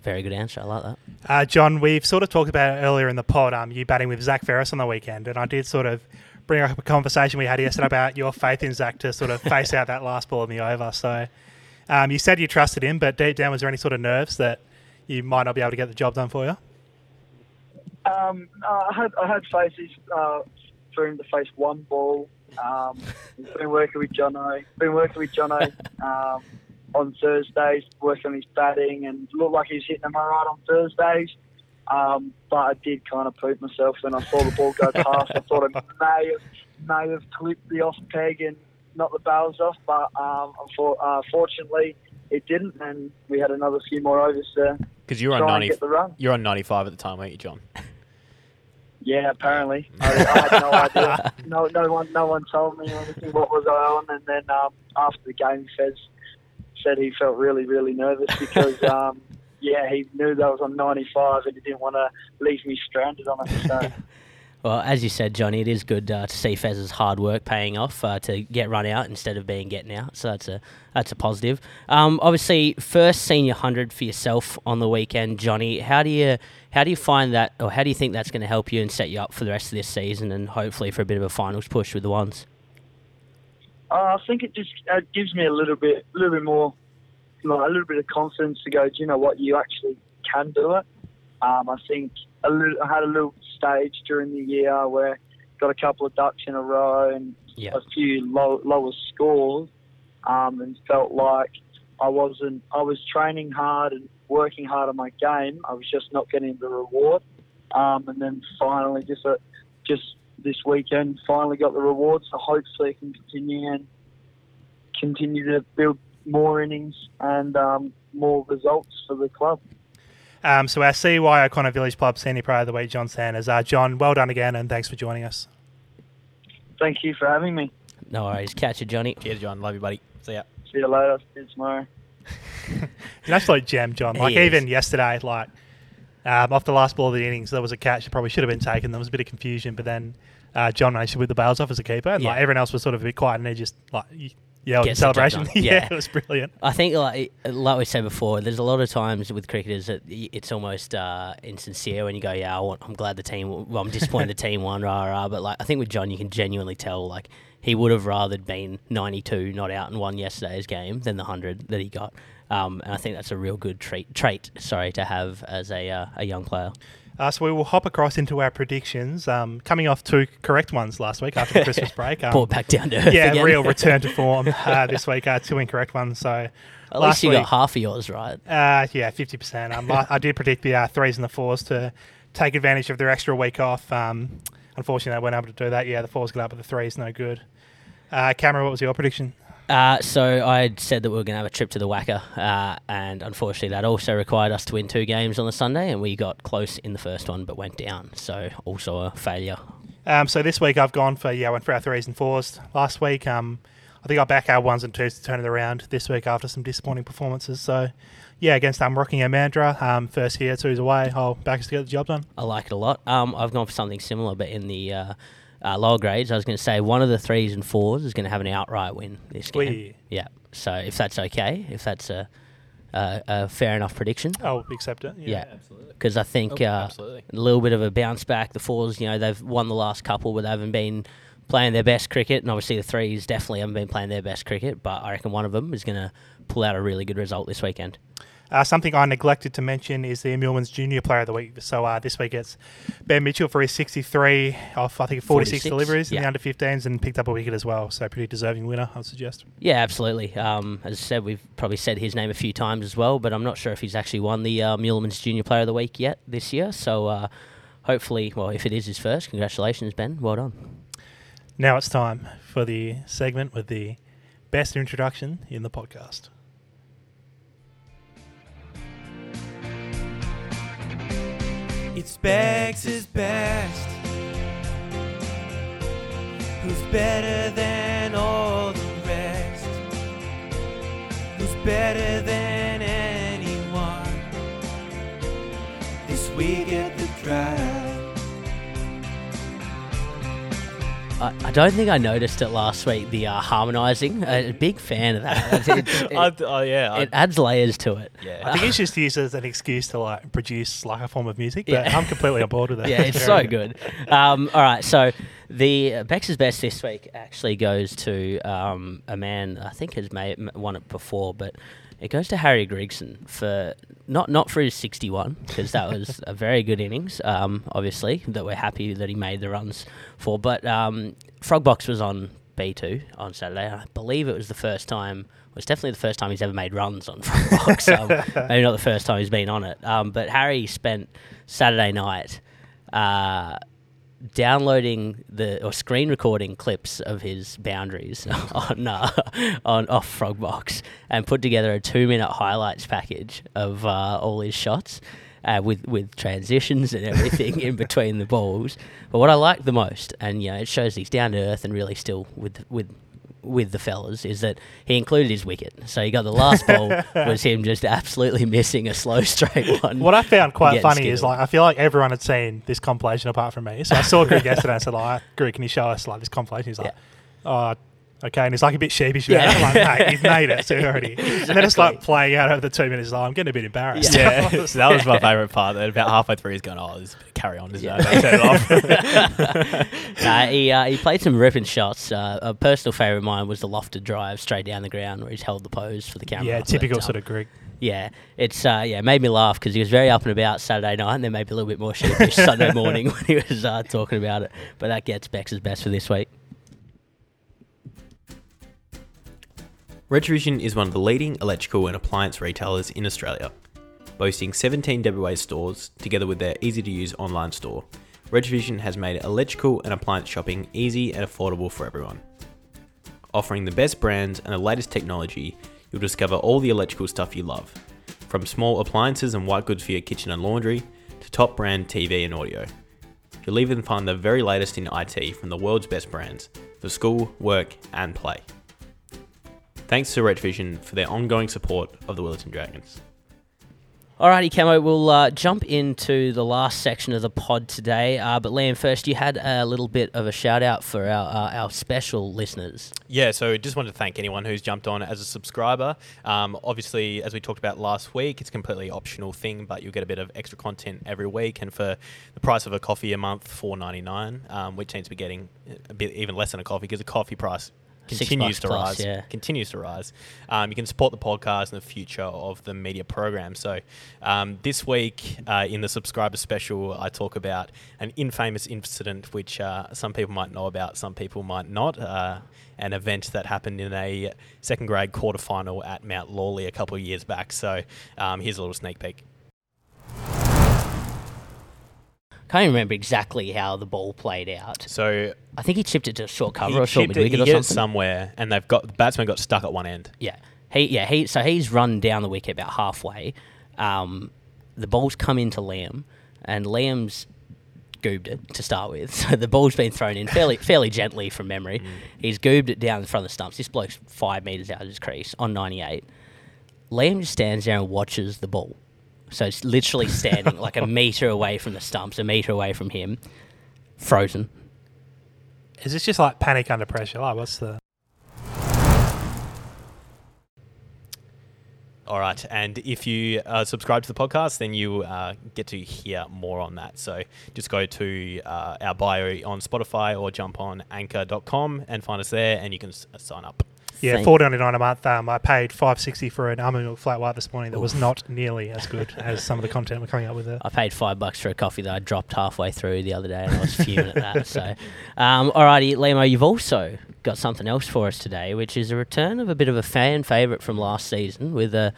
Very good answer. I like that. Uh, John, we've sort of talked about it earlier in the pod. Um, you batting with Zach Ferris on the weekend, and I did sort of bring up a conversation we had yesterday about your faith in Zach to sort of face out that last ball in the over. So um, you said you trusted him, but deep down, was there any sort of nerves that you might not be able to get the job done for you? Um, I had I had faces uh, for him to face one ball. Um, he's been working with Jono. Been working with Jono um, on Thursdays, working on his batting, and looked like he was hitting them all right on Thursdays. Um, but I did kind of poop myself when I saw the ball go past. I thought I may have may have clipped the off peg and knocked the barrels off, but um, uh, fortunately it didn't, and we had another few more overs there. Because you were on ninety. get the run. You're on ninety-five at the time, weren't you, John? Yeah, apparently. I, I had no idea. No, no one, no one told me anything. What was I on? And then um, after the game, Fez said he felt really, really nervous because, um, yeah, he knew that I was on 95 and he didn't want to leave me stranded on it. So, Well, as you said, Johnny, it is good uh, to see Fez's hard work paying off uh, to get run out instead of being getting out. So that's a that's a positive. Um, obviously, first senior hundred for yourself on the weekend, Johnny. How do you how do you find that, or how do you think that's going to help you and set you up for the rest of this season and hopefully for a bit of a finals push with the ones? uh, I think it just uh, gives me a little bit, a little bit more, like, a little bit of confidence to go. Do you know what? You actually can do it. Um, I think a little, I had a little stage during the year where got a couple of ducks in a row and Yeah. a few low, lower scores, um, and felt like I wasn't. I was training hard and working hard on my game. I was just not getting the reward. Um, and then finally, just uh, just this weekend, finally got the reward. So hopefully, I can continue and continue to build more innings and um, more results for the club. Um, so our CY O'Connor Village Club Senior Player of the Week, John Sanders. Uh, John, well done again, and thanks for joining us. Thank you for having me. No worries. Catch you, Johnny. Cheers, John. Love you, buddy. See ya. See you later. See you tomorrow. He's an absolute gem, John. Like He is. even yesterday, like um, off the last ball of the innings, there was a catch that probably should have been taken. There was a bit of confusion, but then uh, John managed to whip the bails off as a keeper, and like everyone else was sort of a bit quiet, and they just like y- yelled in the celebration. yeah, Yeah. it was brilliant. I think, like, like we said before, there's a lot of times with cricketers that it's almost uh, insincere when you go, "Yeah, I want, I'm glad the team. Well, I'm disappointed the team won, rah rah." But like, I think with John, you can genuinely tell like he would have rather been 92 not out and won yesterday's game than the hundred that he got. Um, and I think that's a real good trait, trait sorry, to have as a uh, a young player. Uh, so we will hop across into our predictions. Um, coming off two correct ones last week after the Christmas break. Um, Brought back down to earth yeah, again. real return to form uh, this week. Uh, two incorrect ones. So At last least you week, got half of yours right. Uh, yeah, fifty percent. Um, I, I did predict the uh, threes and the fours to take advantage of their extra week off. Um, unfortunately, they weren't able to do that. Yeah, the fours got up, but the threes no good. Uh, Cameron, what was your prediction? Uh, so I said that we were going to have a trip to the WACA, uh, and unfortunately, that also required us to win two games on the Sunday, and we got close in the first one but went down. So also a failure. Um, so this week I've gone for yeah, I went for our threes and fours. Last week, um, I think I back our ones and twos to turn it around this week after some disappointing performances. So yeah, against um, Rockingham Mandurah, um, first here, two's away. I'll back us to get the job done. I like it a lot. Um, I've gone for something similar, but in the uh, uh, lower grades, I was going to say one of the threes and fours is going to have an outright win this game. Wee. Yeah. So if that's okay, if that's a, a, a fair enough prediction, I'll accept it. yeah, Absolutely. because I think Oh, uh, a little bit of a bounce back. The fours, you know, they've won the last couple, but they haven't been playing their best cricket. And obviously, the threes definitely haven't been playing their best cricket. But I reckon one of them is going to pull out a really good result this weekend. Uh, something I neglected to mention is the Millman's Junior Player of the Week. So uh, this week it's Ben Mitchell for his 63 off, I think, 46, 46, deliveries in the under 15s and picked up a wicket as well. So pretty deserving winner, I'd suggest. Yeah, absolutely. Um, as I said, we've probably said his name a few times as well, but I'm not sure if he's actually won the uh, Muleman's Junior Player of the Week yet this year. So uh, hopefully, well, if it is his first, congratulations, Ben. Well done. Now it's time for the segment with the best introduction in the podcast. It's Bex' best. Who's better than all the rest? Who's better than anyone? This week at I, I don't think I noticed it last week, the uh, harmonising. A big fan of that. It, it- I, oh yeah. I, it adds layers to it. yeah. I think it's just used as an excuse to like produce like a form of music, but Yeah. I'm completely on board with it. yeah, it's so good. Um, all right, so The uh, Bex's best this week actually goes to um, a man I think has made, m- won it before, but it goes to Harry Gregson for not not for his 61 because that was a very good innings. Um, obviously that we're happy that he made the runs for, but um, Frogbox was on B2 on Saturday. I believe it was the first time. It was definitely the first time he's ever made runs on Frogbox. um, maybe not the first time he's been on it. Um, but Harry spent Saturday night. Uh, downloading the or screen recording clips of his boundaries on uh, on off Frogbox and put together a two minute highlights package of uh, all his shots. Uh, with with transitions and everything in between the balls, but what I like the most, and you know, it shows he's down to earth and really still with with with the fellas is that he included his wicket. So you got the last ball was him just absolutely missing a slow straight one. What I found quite funny is like I feel like everyone had seen this compilation apart from me. So I saw Greg yesterday and I said, like, Greg, can you show us like this compilation? He's like, oh, okay. And he's like a bit sheepish about Yeah. it. I'm like, mate, he's made it too already. And then it's like playing out over the two minutes. Like, I'm getting a bit embarrassed. Yeah, so that was my favourite part. That about halfway through, he's going, "Oh, this carry on." Isn't it? Turn it off. nah, he uh, he played some ripping shots. Uh, a personal favourite of mine was the lofted drive straight down the ground where he's held the pose for the camera. yeah, typical sort of Greg. Yeah, it's uh, yeah made me laugh because he was very up and about Saturday night, and then maybe a little bit more sheepish Sunday morning when he was uh, talking about it. But that gets Bex's best for this week. Retrovision is one of the leading electrical and appliance retailers in Australia. Boasting 17 WA stores, together with their easy to use online store, Retrovision has made electrical and appliance shopping easy and affordable for everyone. Offering the best brands and the latest technology, you'll discover all the electrical stuff you love. From small appliances and white goods for your kitchen and laundry, to top brand TV and audio. You'll even find the very latest in IT from the world's best brands for school, work, and play. Thanks to Retrovision for their ongoing support of the Willetton Dragons. Alrighty, Camo, we'll uh, jump into the last section of the pod today. Uh, but Liam, first, you had a little bit of a shout out for our uh, our special listeners. Yeah, so just wanted to thank anyone who's jumped on as a subscriber. Um, obviously, as we talked about last week, it's a completely optional thing, but you'll get a bit of extra content every week. And for the price of a coffee a month, four ninety nine, um, which seems to be getting a bit even less than a coffee because the coffee price Six continues to plus, rise. yeah. Continues to rise. Um, you can support the podcast and the future of the media program. So um, this week uh, in the subscriber special, I talk about an infamous incident which uh, some people might know about, some people might not. Uh, an event that happened in a second grade quarter final at Mount Lawley a couple of years back. So um, here's a little sneak peek. I can't even remember exactly how the ball played out. So I think he chipped it to a short cover or short chipped mid it, wicket he or something. somewhere, and they've got the batsman got stuck at one end. Yeah, he yeah he so he's run down the wicket about halfway. Um, the ball's come into Liam, and Liam's goobed it to start with. So the ball's been thrown in fairly fairly gently from memory. He's goobed it down in front of the stumps. This bloke's five meters out of his crease on ninety eight. Liam just stands there and watches the ball. So it's literally standing like a meter away from the stumps, a meter away from him, frozen. Is this just like panic under pressure? Like, what's the. All right, and if you uh, subscribe to the podcast, then you uh, get to hear more on that. So just go to uh, our bio on Spotify or jump on anchor.com and find us there, and you can s- sign up. Yeah, four ninety nine a month. Um, I paid five sixty for an almond milk flat white this morning. That was not nearly as good as some of the content we're coming up with. There. I paid five bucks for a coffee that I dropped halfway through the other day, and I was fuming at that. So, um, alrighty, Lemo, you've also got something else for us today, which is a return of a bit of a fan favourite from last season with a,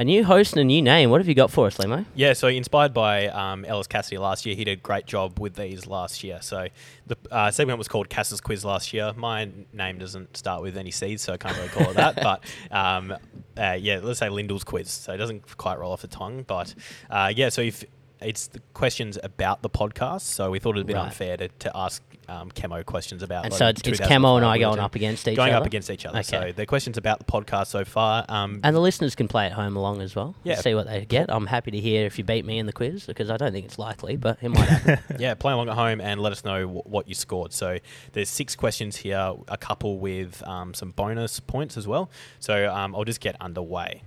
a new host and a new name. What have you got for us, Lemo? Yeah, so inspired by um, Ellis Cassidy last year, he did a great job with these last year. So the uh, segment was called Cass's Quiz last year. My name doesn't start with any C's, so I can't really call it that. But um, uh, yeah, let's say Lindle's Quiz. So it doesn't quite roll off the tongue. But uh, yeah, so if it's the questions about the podcast, so we thought it would be Right. unfair to, to ask um, Camo questions about. And like, so it's, it's 2005 Camo and I going up against each other. going other. up against each other. Okay. So the questions about the podcast so far. Um, And the listeners can play at home along as well. Yeah. See what they get. I'm happy to hear if you beat me in the quiz because I don't think it's likely, but it might happen. yeah, play along at home and let us know wh- what you scored. So there's six questions here, a couple with um, some bonus points as well. So um, I'll just get underway.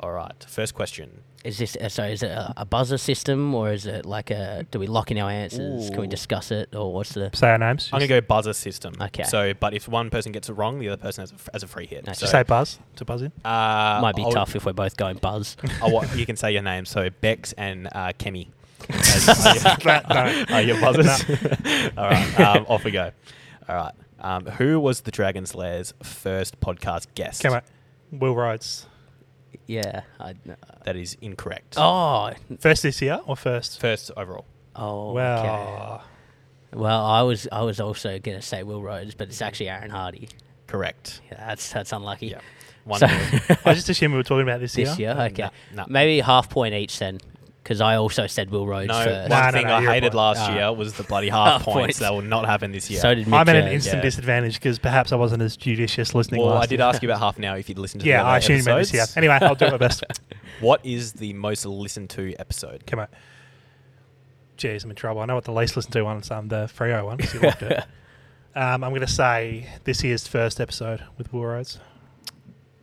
All right. First question. Is this uh, so? Is it a, a buzzer system or is it like a? Do we lock in our answers? Can we discuss it or what's the? Say our names. I'm gonna go buzzer system. Okay. So, but if one person gets it wrong, the other person has a, f- has a free hit. Okay. So, Just say buzz to buzz in. uh, Might be I'll- tough if we're both going buzz. Oh, what, you can say your name. So Bex and uh, Kemi. As- are, your, That- no. are your buzzers? All right. Um, off we go. All right. Um, who was the Dragon's Lair's first podcast guest? Come on. Will Rhodes. Yeah. I, uh, That is incorrect. oh. First this year or first? First overall. Oh. well, okay. Well, I was I was also gonna say Will Rhodes, but it's actually Aaron Hardy. Correct. Yeah, that's that's unlucky. Yeah. One So- I just assumed we were talking about this, year. this year. year, okay. Nah, nah. Maybe half point each then, because I also said Will Rhodes No, first. one No, no, thing no, I you're hated point. last Ah. year was the bloody half Half points. points. That will not happen this year. So did Mitch. I'm at an instant Yeah. disadvantage because perhaps I wasn't as judicious listening well, last I did year. ask you about half an hour if you'd listened to Yeah, the I other assumed you meant this year. episodes. Anyway, I'll do my best. What is the most listened to episode? Come on. Jeez, I'm in trouble. I know what the least listened to one is um, the Freo one. 'cause you locked it. Um, I'm going to say this year's first episode with Will Rhodes.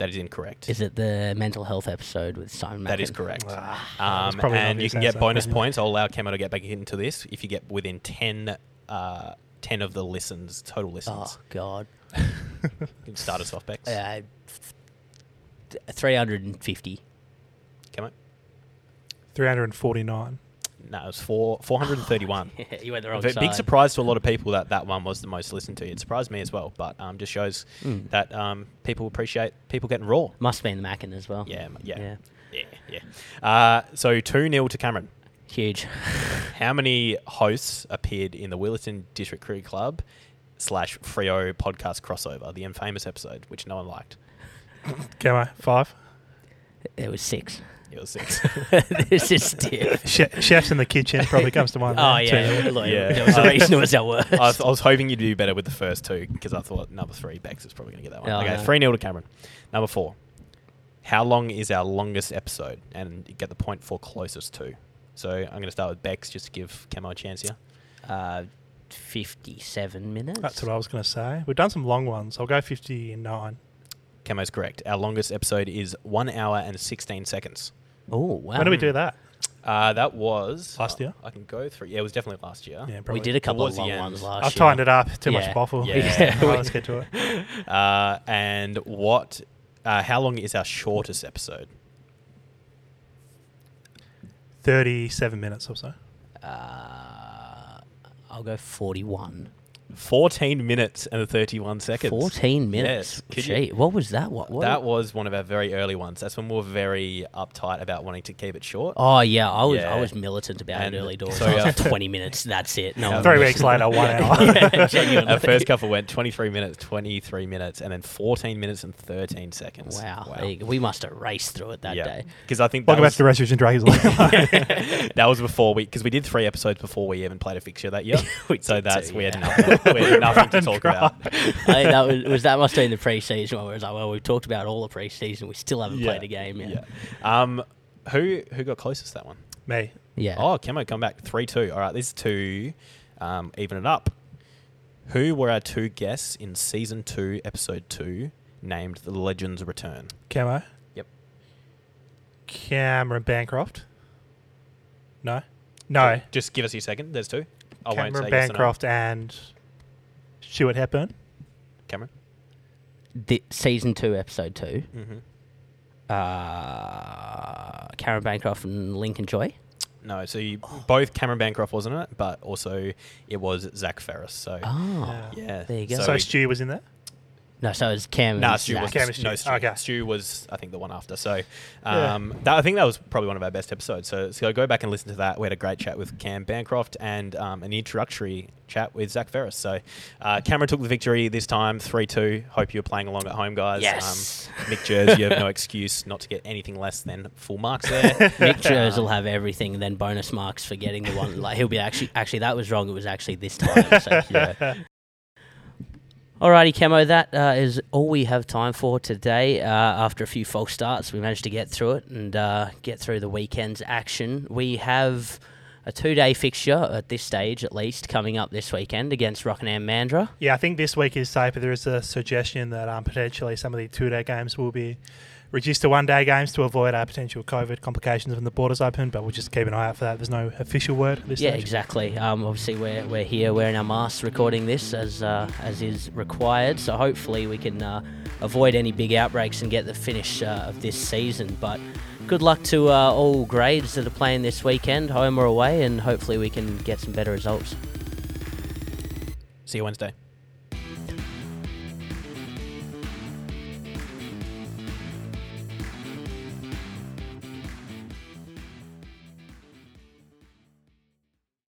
That is incorrect. Is it the mental health episode with Simon? that is Mackin? correct. Ah, Um, probably and you obvious can get answer. bonus points. I'll allow Camo to get back into this if you get within 10, uh, 10 of the listens, total listens. Oh God. You can start us off, Bex. Uh, Three hundred and fifty. Camo? 349. No, it was four, 431. you went the wrong V- side. Big surprise to a lot of people that that one was the most listened to. It surprised me as well, but um, just shows Mm. that um, people appreciate people getting raw. Must be in the Mackin as well. Yeah, yeah, Yeah. yeah, yeah. Uh, so 2 0 to Cameron. Huge. How many hosts appeared in the Willetton District Cricket Club slash Freo podcast crossover, the infamous episode, which no one liked? Camo, five. It was six. It was six. this is stiff. Che- chefs in the kitchen probably comes to mind. Oh there, yeah, too. look, Yeah. there was a it was our worst. I, was, I was hoping you'd do better with the first two because I thought number three, Bex is probably going to get that one. Oh, okay, no. 3 0 to Cameron. Number four. How long is our longest episode? And get the point for closest to. So I'm going to start with Bex just to give Camo a chance here. Uh, Fifty-seven minutes. That's what I was going to say. We've done some long ones. I'll go 59. Camo's correct. Our longest episode is one hour and 16 seconds. Oh wow. When did we do that? Uh, that was Last year? I can go through. Yeah, it was definitely last year. Yeah, probably. We did a couple of Towards the long end. ones last year. I've year. tightened it up. Too much Yeah. boffle. Yeah. All right, let's get to it. Uh, and what? Uh, how long is our shortest episode? 37 minutes or so. Uh, I'll go forty-one. 14 minutes and 31 seconds. Fourteen minutes. Yes. Could you- what was that? What? what That was one of our very early ones. That's when we were very uptight about wanting to keep it short. Oh yeah, I was Yeah. I was militant about And it early doors. so, I was uh, like twenty minutes. That's it. No, Yeah. Three weeks later, one hour. Yeah. Our first couple went 23 minutes, 23 minutes, and then 14 minutes and 13 seconds. Wow, there you go. we must have raced through it that yeah. day. Because I think that Welcome back was, to the Restoration Dragons. That was before we, because we did three episodes before we even played a fixture that year. We so that's too, we had yeah. Nothing, we had nothing to talk about. I think that was, was that must have been the pre-season one where it was like, well, we've talked about all the pre-season, we still haven't played a game yet. Yeah. Um, who who got closest that one? Me. Yeah. Oh, Camo, come back. 3 2. All right, these two um, even it up. Who were our two guests in season two, episode two, named The Legends Return? Camo. Yep. Cameron Bancroft. No. No. Just give us your second. There's two. I won't Cameron say yes or no. Bancroft and Stuart Hepburn. Cameron. The, season two, episode two. Mm-hmm. Uh, Karen Bancroft and Lincoln Joy. No, so you, both Cameron Bancroft wasn't it, but also it was Zach Ferris. So Oh, yeah, there you go. So, So, Stu was in there. No, so it was Cam. No, and Stu Zach. was Cam and Stu. no Stu. Okay. Stu was I think the one after. So Yeah. um, that, I think that was probably one of our best episodes. So so go back and listen to that. We had a great chat with Cam Bancroft and um, an introductory chat with Zach Ferris. So uh, Cameron took the victory this time, three two. Hope you're playing along at home, guys. Yes. Um, Mick Jers, you have no excuse not to get anything less than full marks there. Mick Jers will have everything, then bonus marks for getting the one. Like he'll be actually, actually that was wrong. It was actually this time. So, yeah. Alrighty, Camo, that uh, is all we have time for today. Uh, after a few false starts, we managed to get through it and uh, get through the weekend's action. We have a two-day fixture at this stage, at least, coming up this weekend against Rockingham Mandurah. Yeah, I think this week is safe, but there is a suggestion that um, potentially some of the two-day games will be reduced to one day games to avoid our potential COVID complications when the borders open. But we'll just keep an eye out for that. There's no official word at this Yeah, stage. exactly. Um, obviously, we're, we're here wearing our masks, recording this as uh, as is required. So hopefully, we can uh, avoid any big outbreaks and get the finish uh, of this season. But good luck to uh, all grades that are playing this weekend, home or away, and hopefully we can get some better results. See you Wednesday.